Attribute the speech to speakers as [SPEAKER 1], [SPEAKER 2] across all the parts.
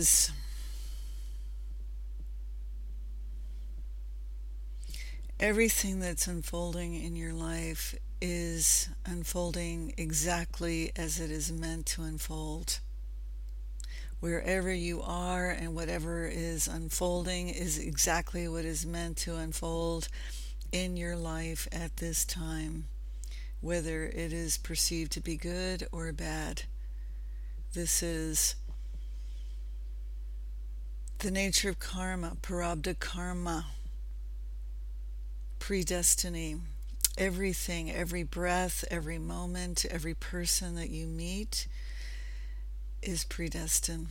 [SPEAKER 1] is, everything that's unfolding in your life is unfolding exactly as it is meant to unfold. Wherever you are and whatever is unfolding is exactly what is meant to unfold in your life at this time, whether it is perceived to be good or bad. This is the nature of karma, prarabdha karma, predestiny. Everything, every breath, every moment, every person that you meet is predestined.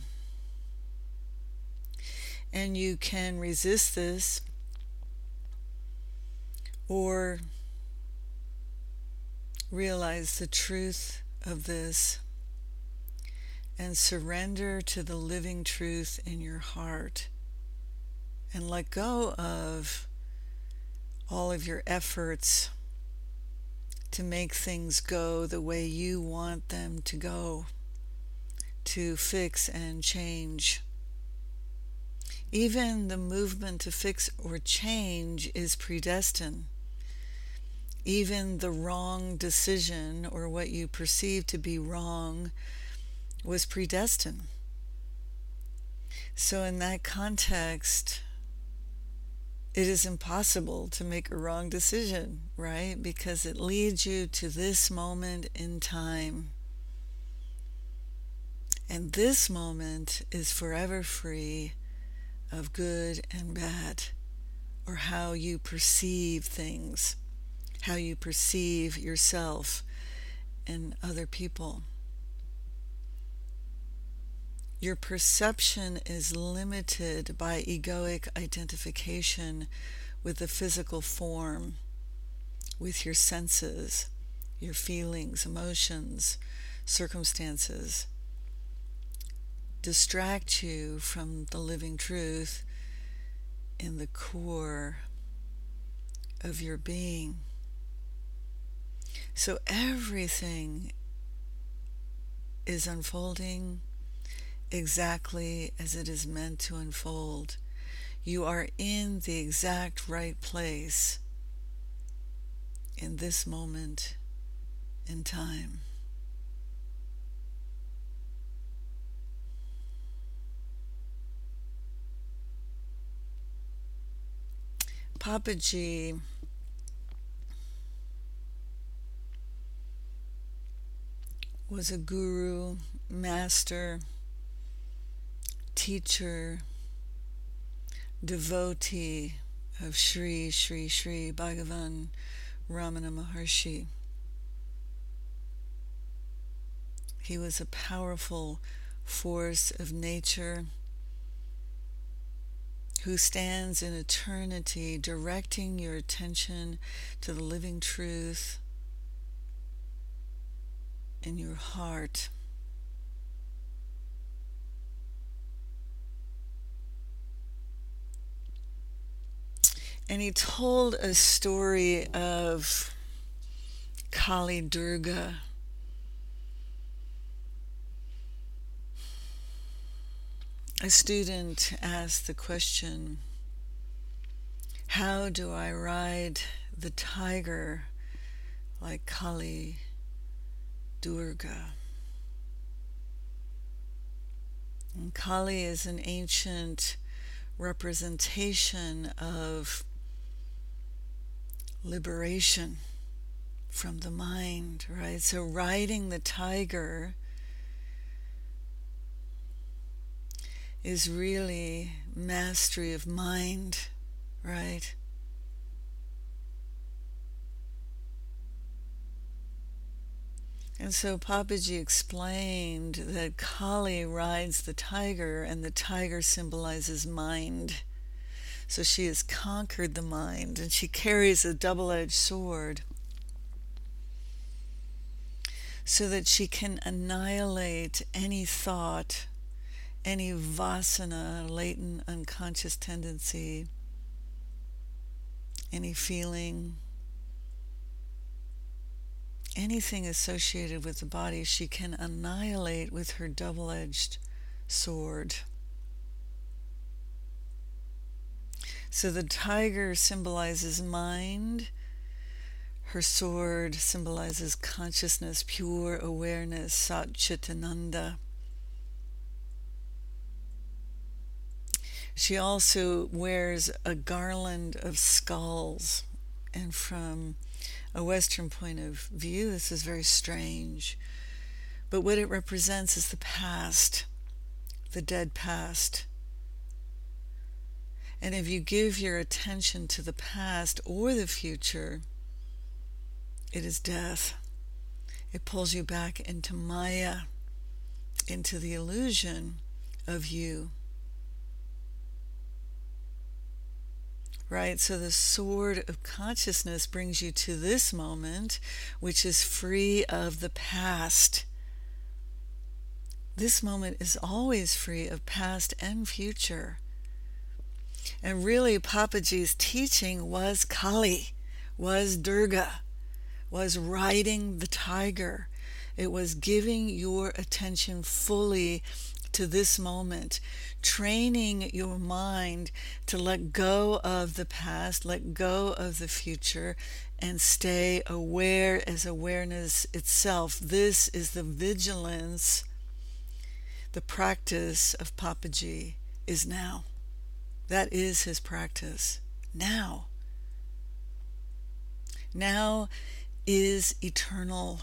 [SPEAKER 1] And you can resist this or realize the truth of this and surrender to the living truth in your heart and let go of all of your efforts to make things go the way you want them to go to fix and change. Even the movement to fix or change is predestined. Even the wrong decision or what you perceive to be wrong was predestined. So, in that context, it is impossible to make a wrong decision, right? Because it leads you to this moment in time. And this moment is forever free of good and bad, or how you perceive things, how you perceive yourself and other people. Your perception is limited by egoic identification with the physical form, with your senses, your feelings, emotions, circumstances distract you from the living truth in the core of your being. So everything is unfolding exactly as it is meant to unfold. You are in the exact right place in this moment in time. Papaji was a guru, master, teacher, devotee of Sri Sri Sri Bhagavan Ramana Maharshi. He was a powerful force of nature who stands in eternity directing your attention to the living truth in your heart. And he told a story of Kali Durga a student asked the question How do I ride the tiger like Kali Durga? And Kali is an ancient representation of liberation from the mind, right? So riding the tiger is really mastery of mind, right? And so Papaji explained that Kali rides the tiger, and the tiger symbolizes mind. So she has conquered the mind, and she carries a double edged sword so that she can annihilate any thought any vasana, latent unconscious tendency, any feeling, anything associated with the body, she can annihilate with her double edged sword. So the tiger symbolizes mind. Her sword symbolizes consciousness, pure awareness, Sat Chitananda. She also wears a garland of skulls, and from a Western point of view, this is very strange. But what it represents is the past, the dead past. And if you give your attention to the past or the future, it is death. It pulls you back into Maya, into the illusion of you. Right? So the sword of consciousness brings you to this moment, which is free of the past. This moment is always free of past and future. And really, Papaji's teaching was Kali, was Durga, was riding the tiger. It was giving your attention fully to this moment, training your mind to let go of the past, let go of the future, and stay aware as awareness itself. This is the vigilance, the practice of Papaji is now. That is his practice. Now. Now is eternal.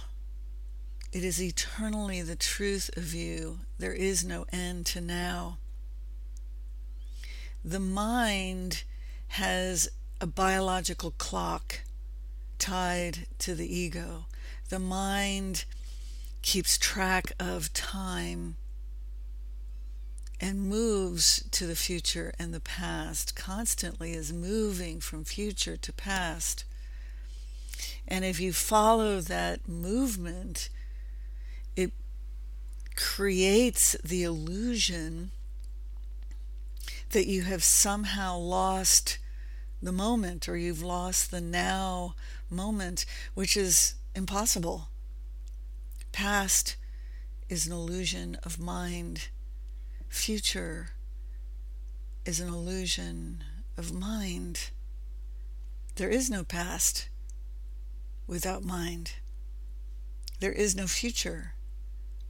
[SPEAKER 1] It is eternally the truth of you. There is no end to now. The mind has a biological clock tied to the ego. The mind keeps track of time and moves to the future and the past, constantly is moving from future to past. And if you follow that movement, it creates the illusion that you have somehow lost the moment or you've lost the now moment, which is impossible. Past is an illusion of mind future is an illusion of mind. There is no past without mind. There is no future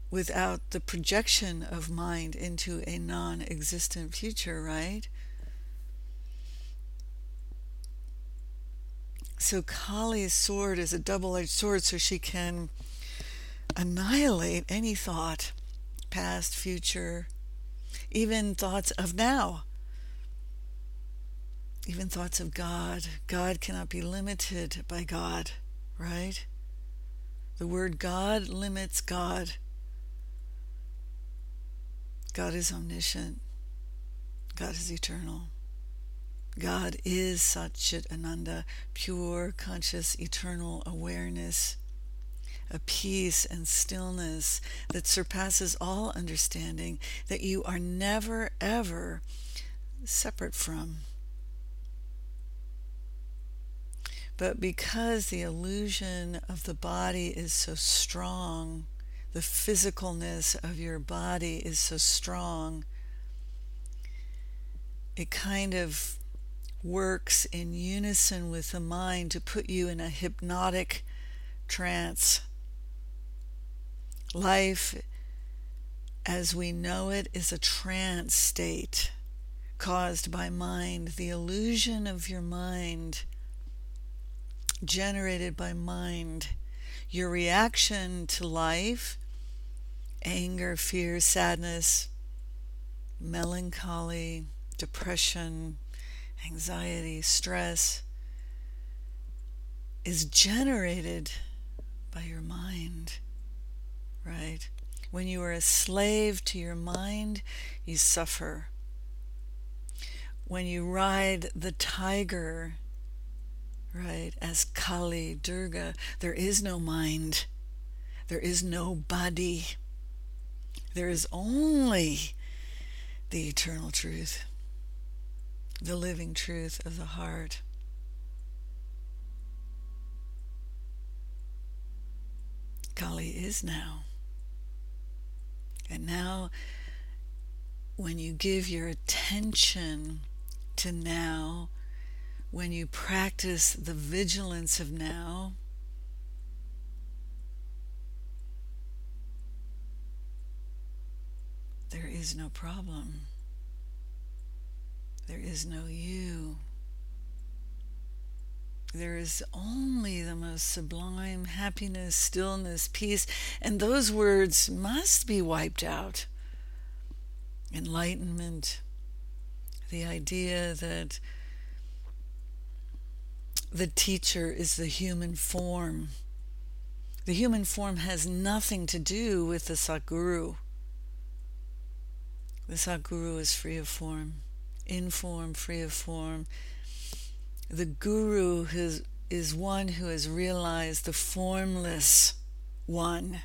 [SPEAKER 1] without the projection of mind into a non existent future, right? So Kali's sword is a double edged sword, so she can annihilate any thought, past, future, even thoughts of now, even thoughts of God. God cannot be limited by God, right? The word God limits God. God is omniscient. God is eternal. God is Satchit Ananda, pure, conscious, eternal awareness a peace and stillness that surpasses all understanding that you are never, ever separate from. But because the illusion of the body is so strong, the physicalness of your body is so strong, it kind of works in unison with the mind to put you in a hypnotic trance Life as we know it is a trance state caused by mind, the illusion of your mind, generated by mind. Your reaction to life, anger, fear, sadness, melancholy, depression, anxiety, stress, is generated by your mind right? When you are a slave to your mind, you suffer. When you ride the tiger, right, as Kali, Durga, there is no mind, there is no body, there is only the eternal truth, the living truth of the heart. Kali is now. And now when you give your attention to now, when you practice the vigilance of now, there is no problem. There is no you. There is only the most sublime happiness, stillness, peace, and those words must be wiped out. Enlightenment, the idea that the teacher is the human form. The human form has nothing to do with the Satguru. The Satguru is free of form, in form, free of form. The Guru has, is one who has realized the formless one.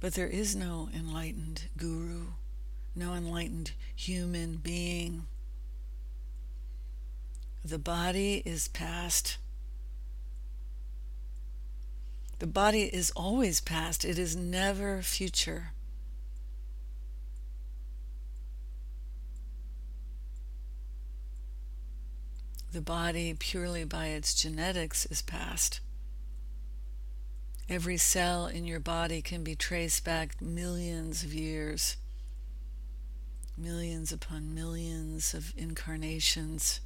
[SPEAKER 1] But there is no enlightened Guru, no enlightened human being. The body is past. The body is always past, it is never future. The body, purely by its genetics, is past. Every cell in your body can be traced back millions of years, millions upon millions of incarnations.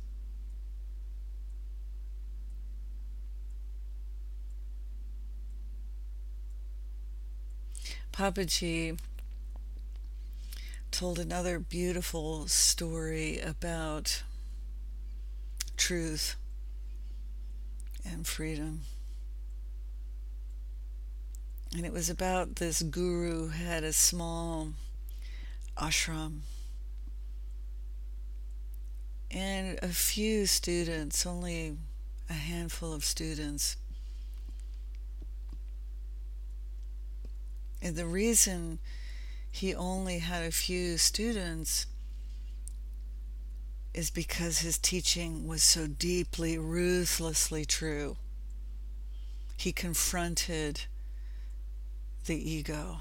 [SPEAKER 1] Papaji told another beautiful story about truth and freedom. And it was about this guru had a small ashram and a few students, only a handful of students. And the reason he only had a few students is because his teaching was so deeply, ruthlessly true. He confronted the ego,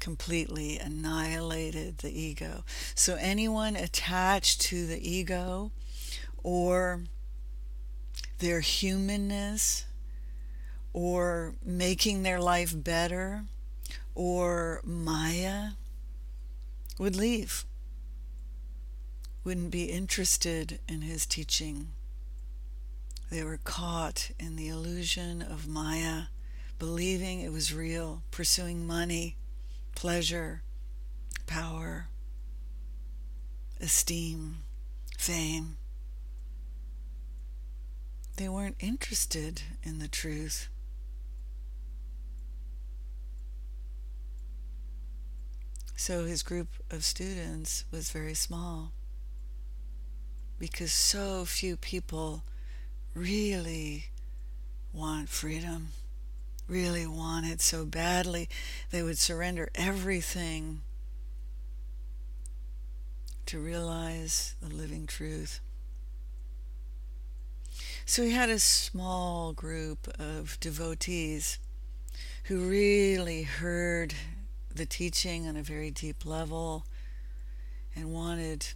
[SPEAKER 1] completely annihilated the ego. So, anyone attached to the ego or their humanness or making their life better or Maya would leave, wouldn't be interested in his teaching. They were caught in the illusion of Maya, believing it was real, pursuing money, pleasure, power, esteem, fame. They weren't interested in the truth. So his group of students was very small because so few people really want freedom, really want it so badly, they would surrender everything to realize the living truth. So he had a small group of devotees who really heard the teaching on a very deep level and wanted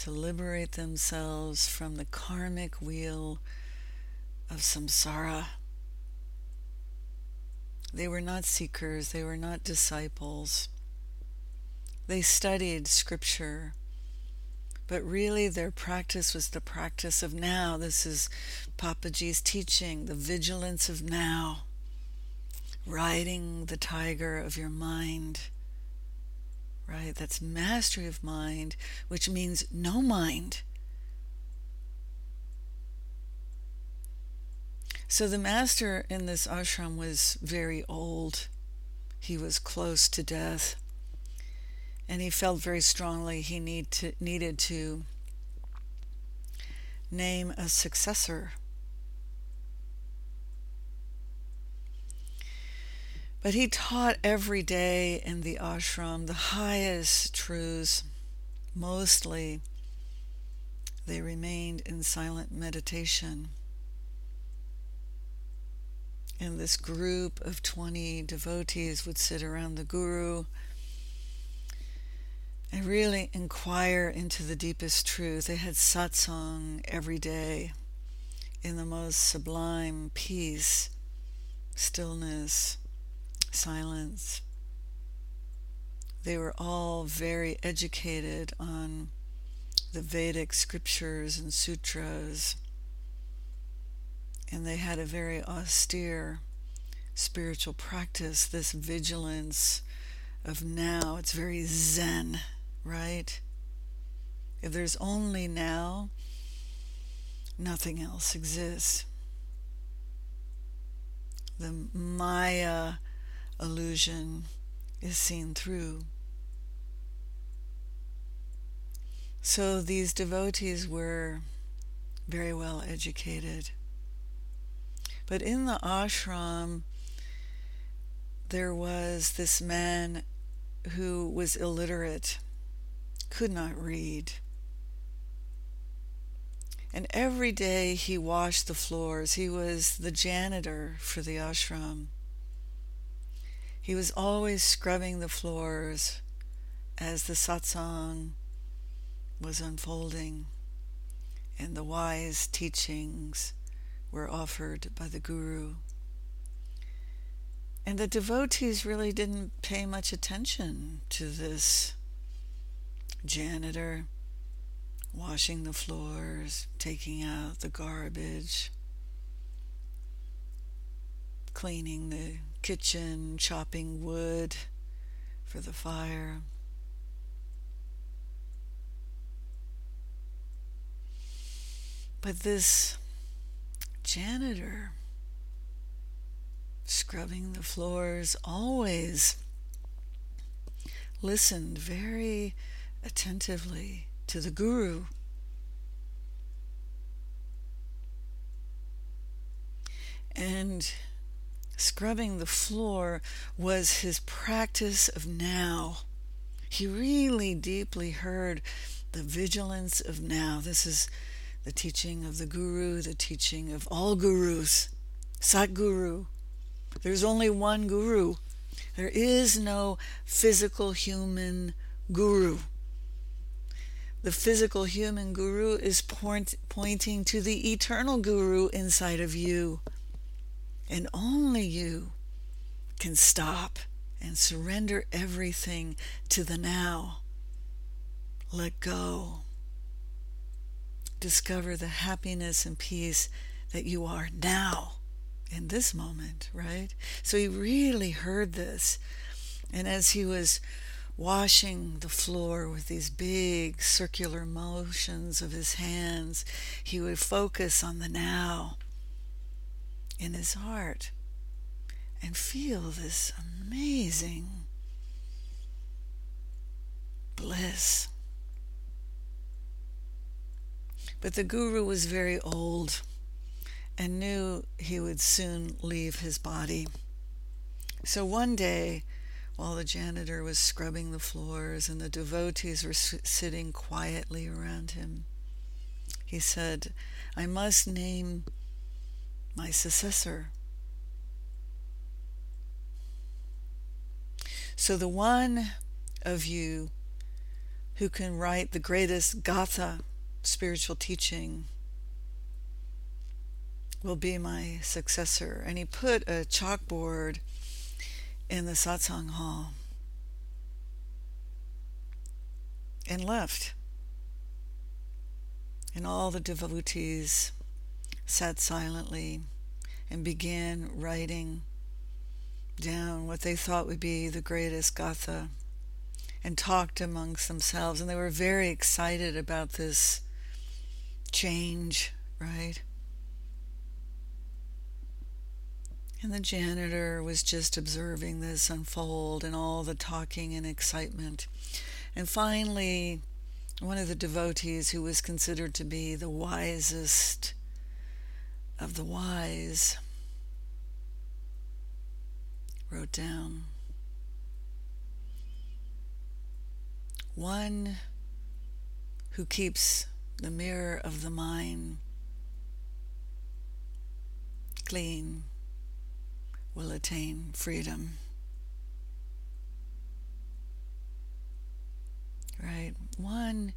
[SPEAKER 1] to liberate themselves from the karmic wheel of samsara. They were not seekers, they were not disciples. They studied scripture, but really their practice was the practice of now. This is Papaji's teaching, the vigilance of now riding the tiger of your mind. Right? That's mastery of mind, which means no mind. So the master in this ashram was very old. He was close to death. And he felt very strongly he need to, needed to name a successor But he taught every day in the ashram the highest truths. Mostly, they remained in silent meditation. And this group of 20 devotees would sit around the Guru and really inquire into the deepest truth. They had satsang every day in the most sublime peace, stillness, silence. They were all very educated on the Vedic scriptures and sutras, and they had a very austere spiritual practice, this vigilance of now. It's very zen, right? If there's only now, nothing else exists. The Maya illusion is seen through. So these devotees were very well educated. But in the ashram, there was this man who was illiterate, could not read. And every day he washed the floors. He was the janitor for the ashram. He was always scrubbing the floors as the satsang was unfolding and the wise teachings were offered by the Guru. And the devotees really didn't pay much attention to this janitor washing the floors, taking out the garbage, cleaning the kitchen, chopping wood for the fire. But this janitor scrubbing the floors always listened very attentively to the Guru. And scrubbing the floor was his practice of now. He really deeply heard the vigilance of now. This is the teaching of the Guru, the teaching of all gurus, Satguru. There's only one Guru. There is no physical human Guru. The physical human Guru is point, pointing to the eternal Guru inside of you. And only you can stop and surrender everything to the now. Let go discover the happiness and peace that you are now in this moment, right? So he really heard this. And as he was washing the floor with these big circular motions of his hands, he would focus on the now in his heart and feel this amazing bliss but the guru was very old and knew he would soon leave his body. So one day, while the janitor was scrubbing the floors and the devotees were sitting quietly around him, he said, I must name my successor. So the one of you who can write the greatest gatha spiritual teaching will be my successor. And he put a chalkboard in the satsang hall and left. And all the devotees sat silently and began writing down what they thought would be the greatest gatha and talked amongst themselves. And they were very excited about this change, right? And the janitor was just observing this unfold and all the talking and excitement. And finally, one of the devotees who was considered to be the wisest of the wise wrote down one who keeps the mirror of the mind clean will attain freedom. Right? One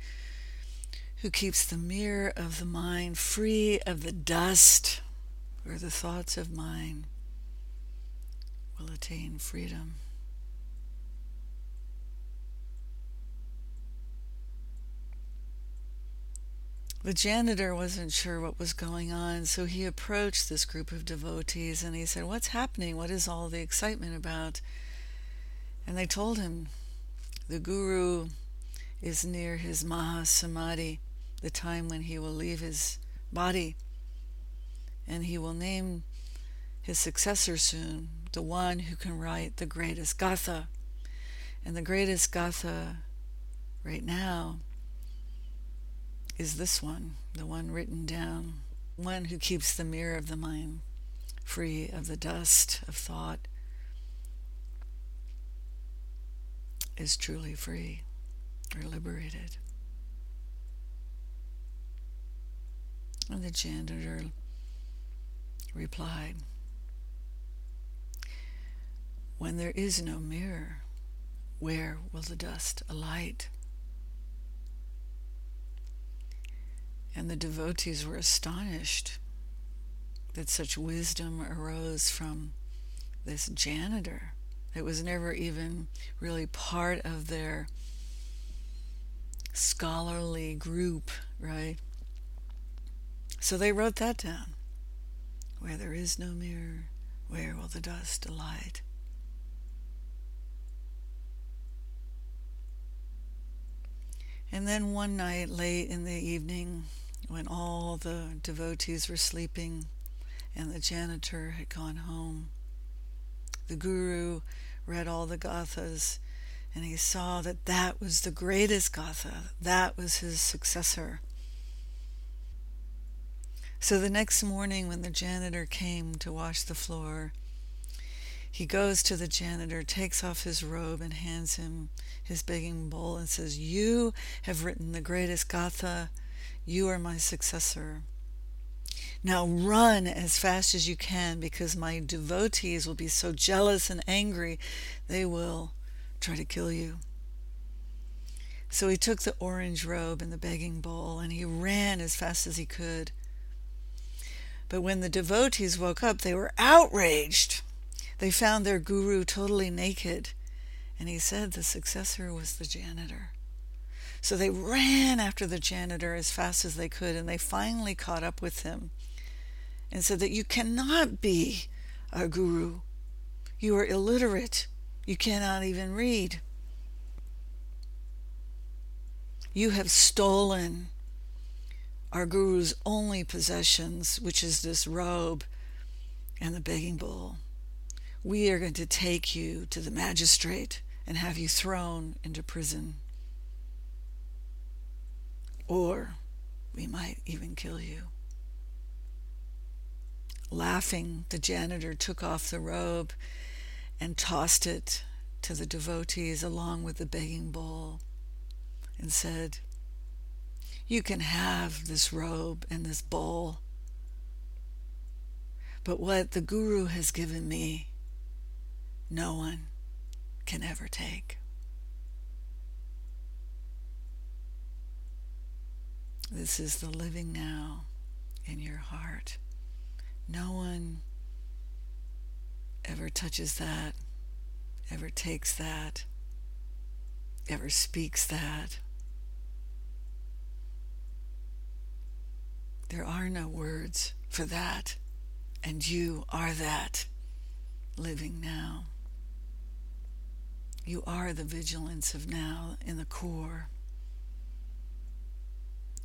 [SPEAKER 1] who keeps the mirror of the mind free of the dust or the thoughts of mind will attain freedom. The janitor wasn't sure what was going on, so he approached this group of devotees and he said, What's happening? What is all the excitement about? And they told him, The Guru is near his Mahasamadhi, the time when he will leave his body, and he will name his successor soon, the one who can write the greatest Gatha. And the greatest Gatha right now is this one, the one written down, one who keeps the mirror of the mind free of the dust of thought, is truly free or liberated. And the janitor replied, When there is no mirror, where will the dust alight? And the devotees were astonished that such wisdom arose from this janitor. It was never even really part of their scholarly group, right? So they wrote that down. Where there is no mirror, where will the dust alight? And then one night, late in the evening, when all the devotees were sleeping and the janitor had gone home. The guru read all the gathas and he saw that that was the greatest gatha, that was his successor. So the next morning, when the janitor came to wash the floor, he goes to the janitor, takes off his robe, and hands him his begging bowl and says, You have written the greatest gatha you are my successor. Now run as fast as you can because my devotees will be so jealous and angry they will try to kill you. So he took the orange robe and the begging bowl and he ran as fast as he could. But when the devotees woke up, they were outraged. They found their guru totally naked. And he said the successor was the janitor. So they ran after the janitor as fast as they could, and they finally caught up with him and said that you cannot be a guru. You are illiterate. You cannot even read. You have stolen our guru's only possessions, which is this robe and the begging bowl. We are going to take you to the magistrate and have you thrown into prison or we might even kill you. Laughing, the janitor took off the robe and tossed it to the devotees along with the begging bowl and said, You can have this robe and this bowl, but what the Guru has given me, no one can ever take. This is the living now in your heart. No one ever touches that, ever takes that, ever speaks that. There are no words for that, and you are that living now. You are the vigilance of now in the core.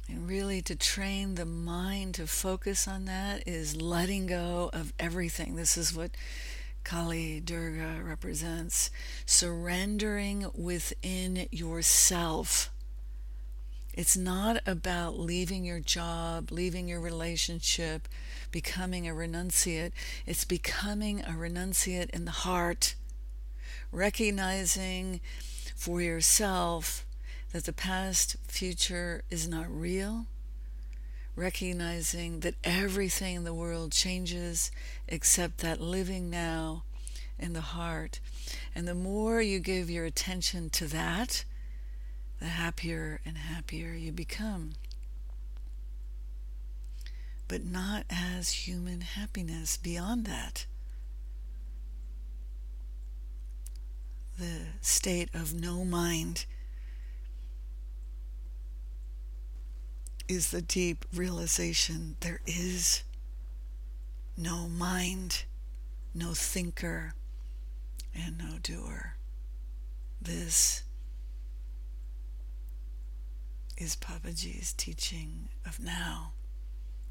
[SPEAKER 1] And really, to train the mind to focus on that is letting go of everything. This is what Kali Durga represents surrendering within yourself. It's not about leaving your job, leaving your relationship, becoming a renunciate. It's becoming a renunciate in the heart, recognizing for yourself that the past future is not real, recognizing that everything in the world changes except that living now in the heart. And the more you give your attention to that, the happier and happier you become. But not as human happiness, beyond that. The state of no mind is the deep realization there is no mind, no thinker, and no doer. This is Papaji's teaching of now,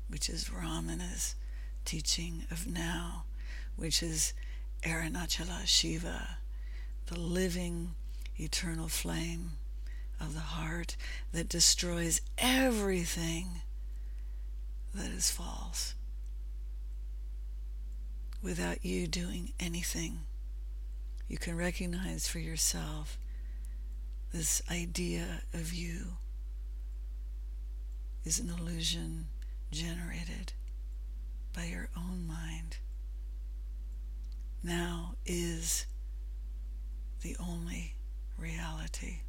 [SPEAKER 1] which is Ramana's teaching of now, which is Arunachala Shiva, the living eternal flame of the heart that destroys everything that is false without you doing anything. You can recognize for yourself this idea of you is an illusion generated by your own mind. Now is the only reality.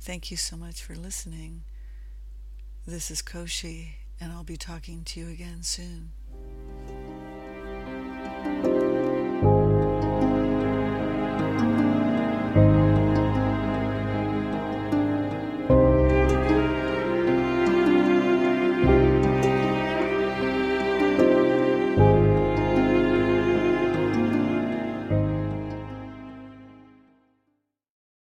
[SPEAKER 1] Thank you so much for listening. This is Koshi, and I'll be talking to you again soon.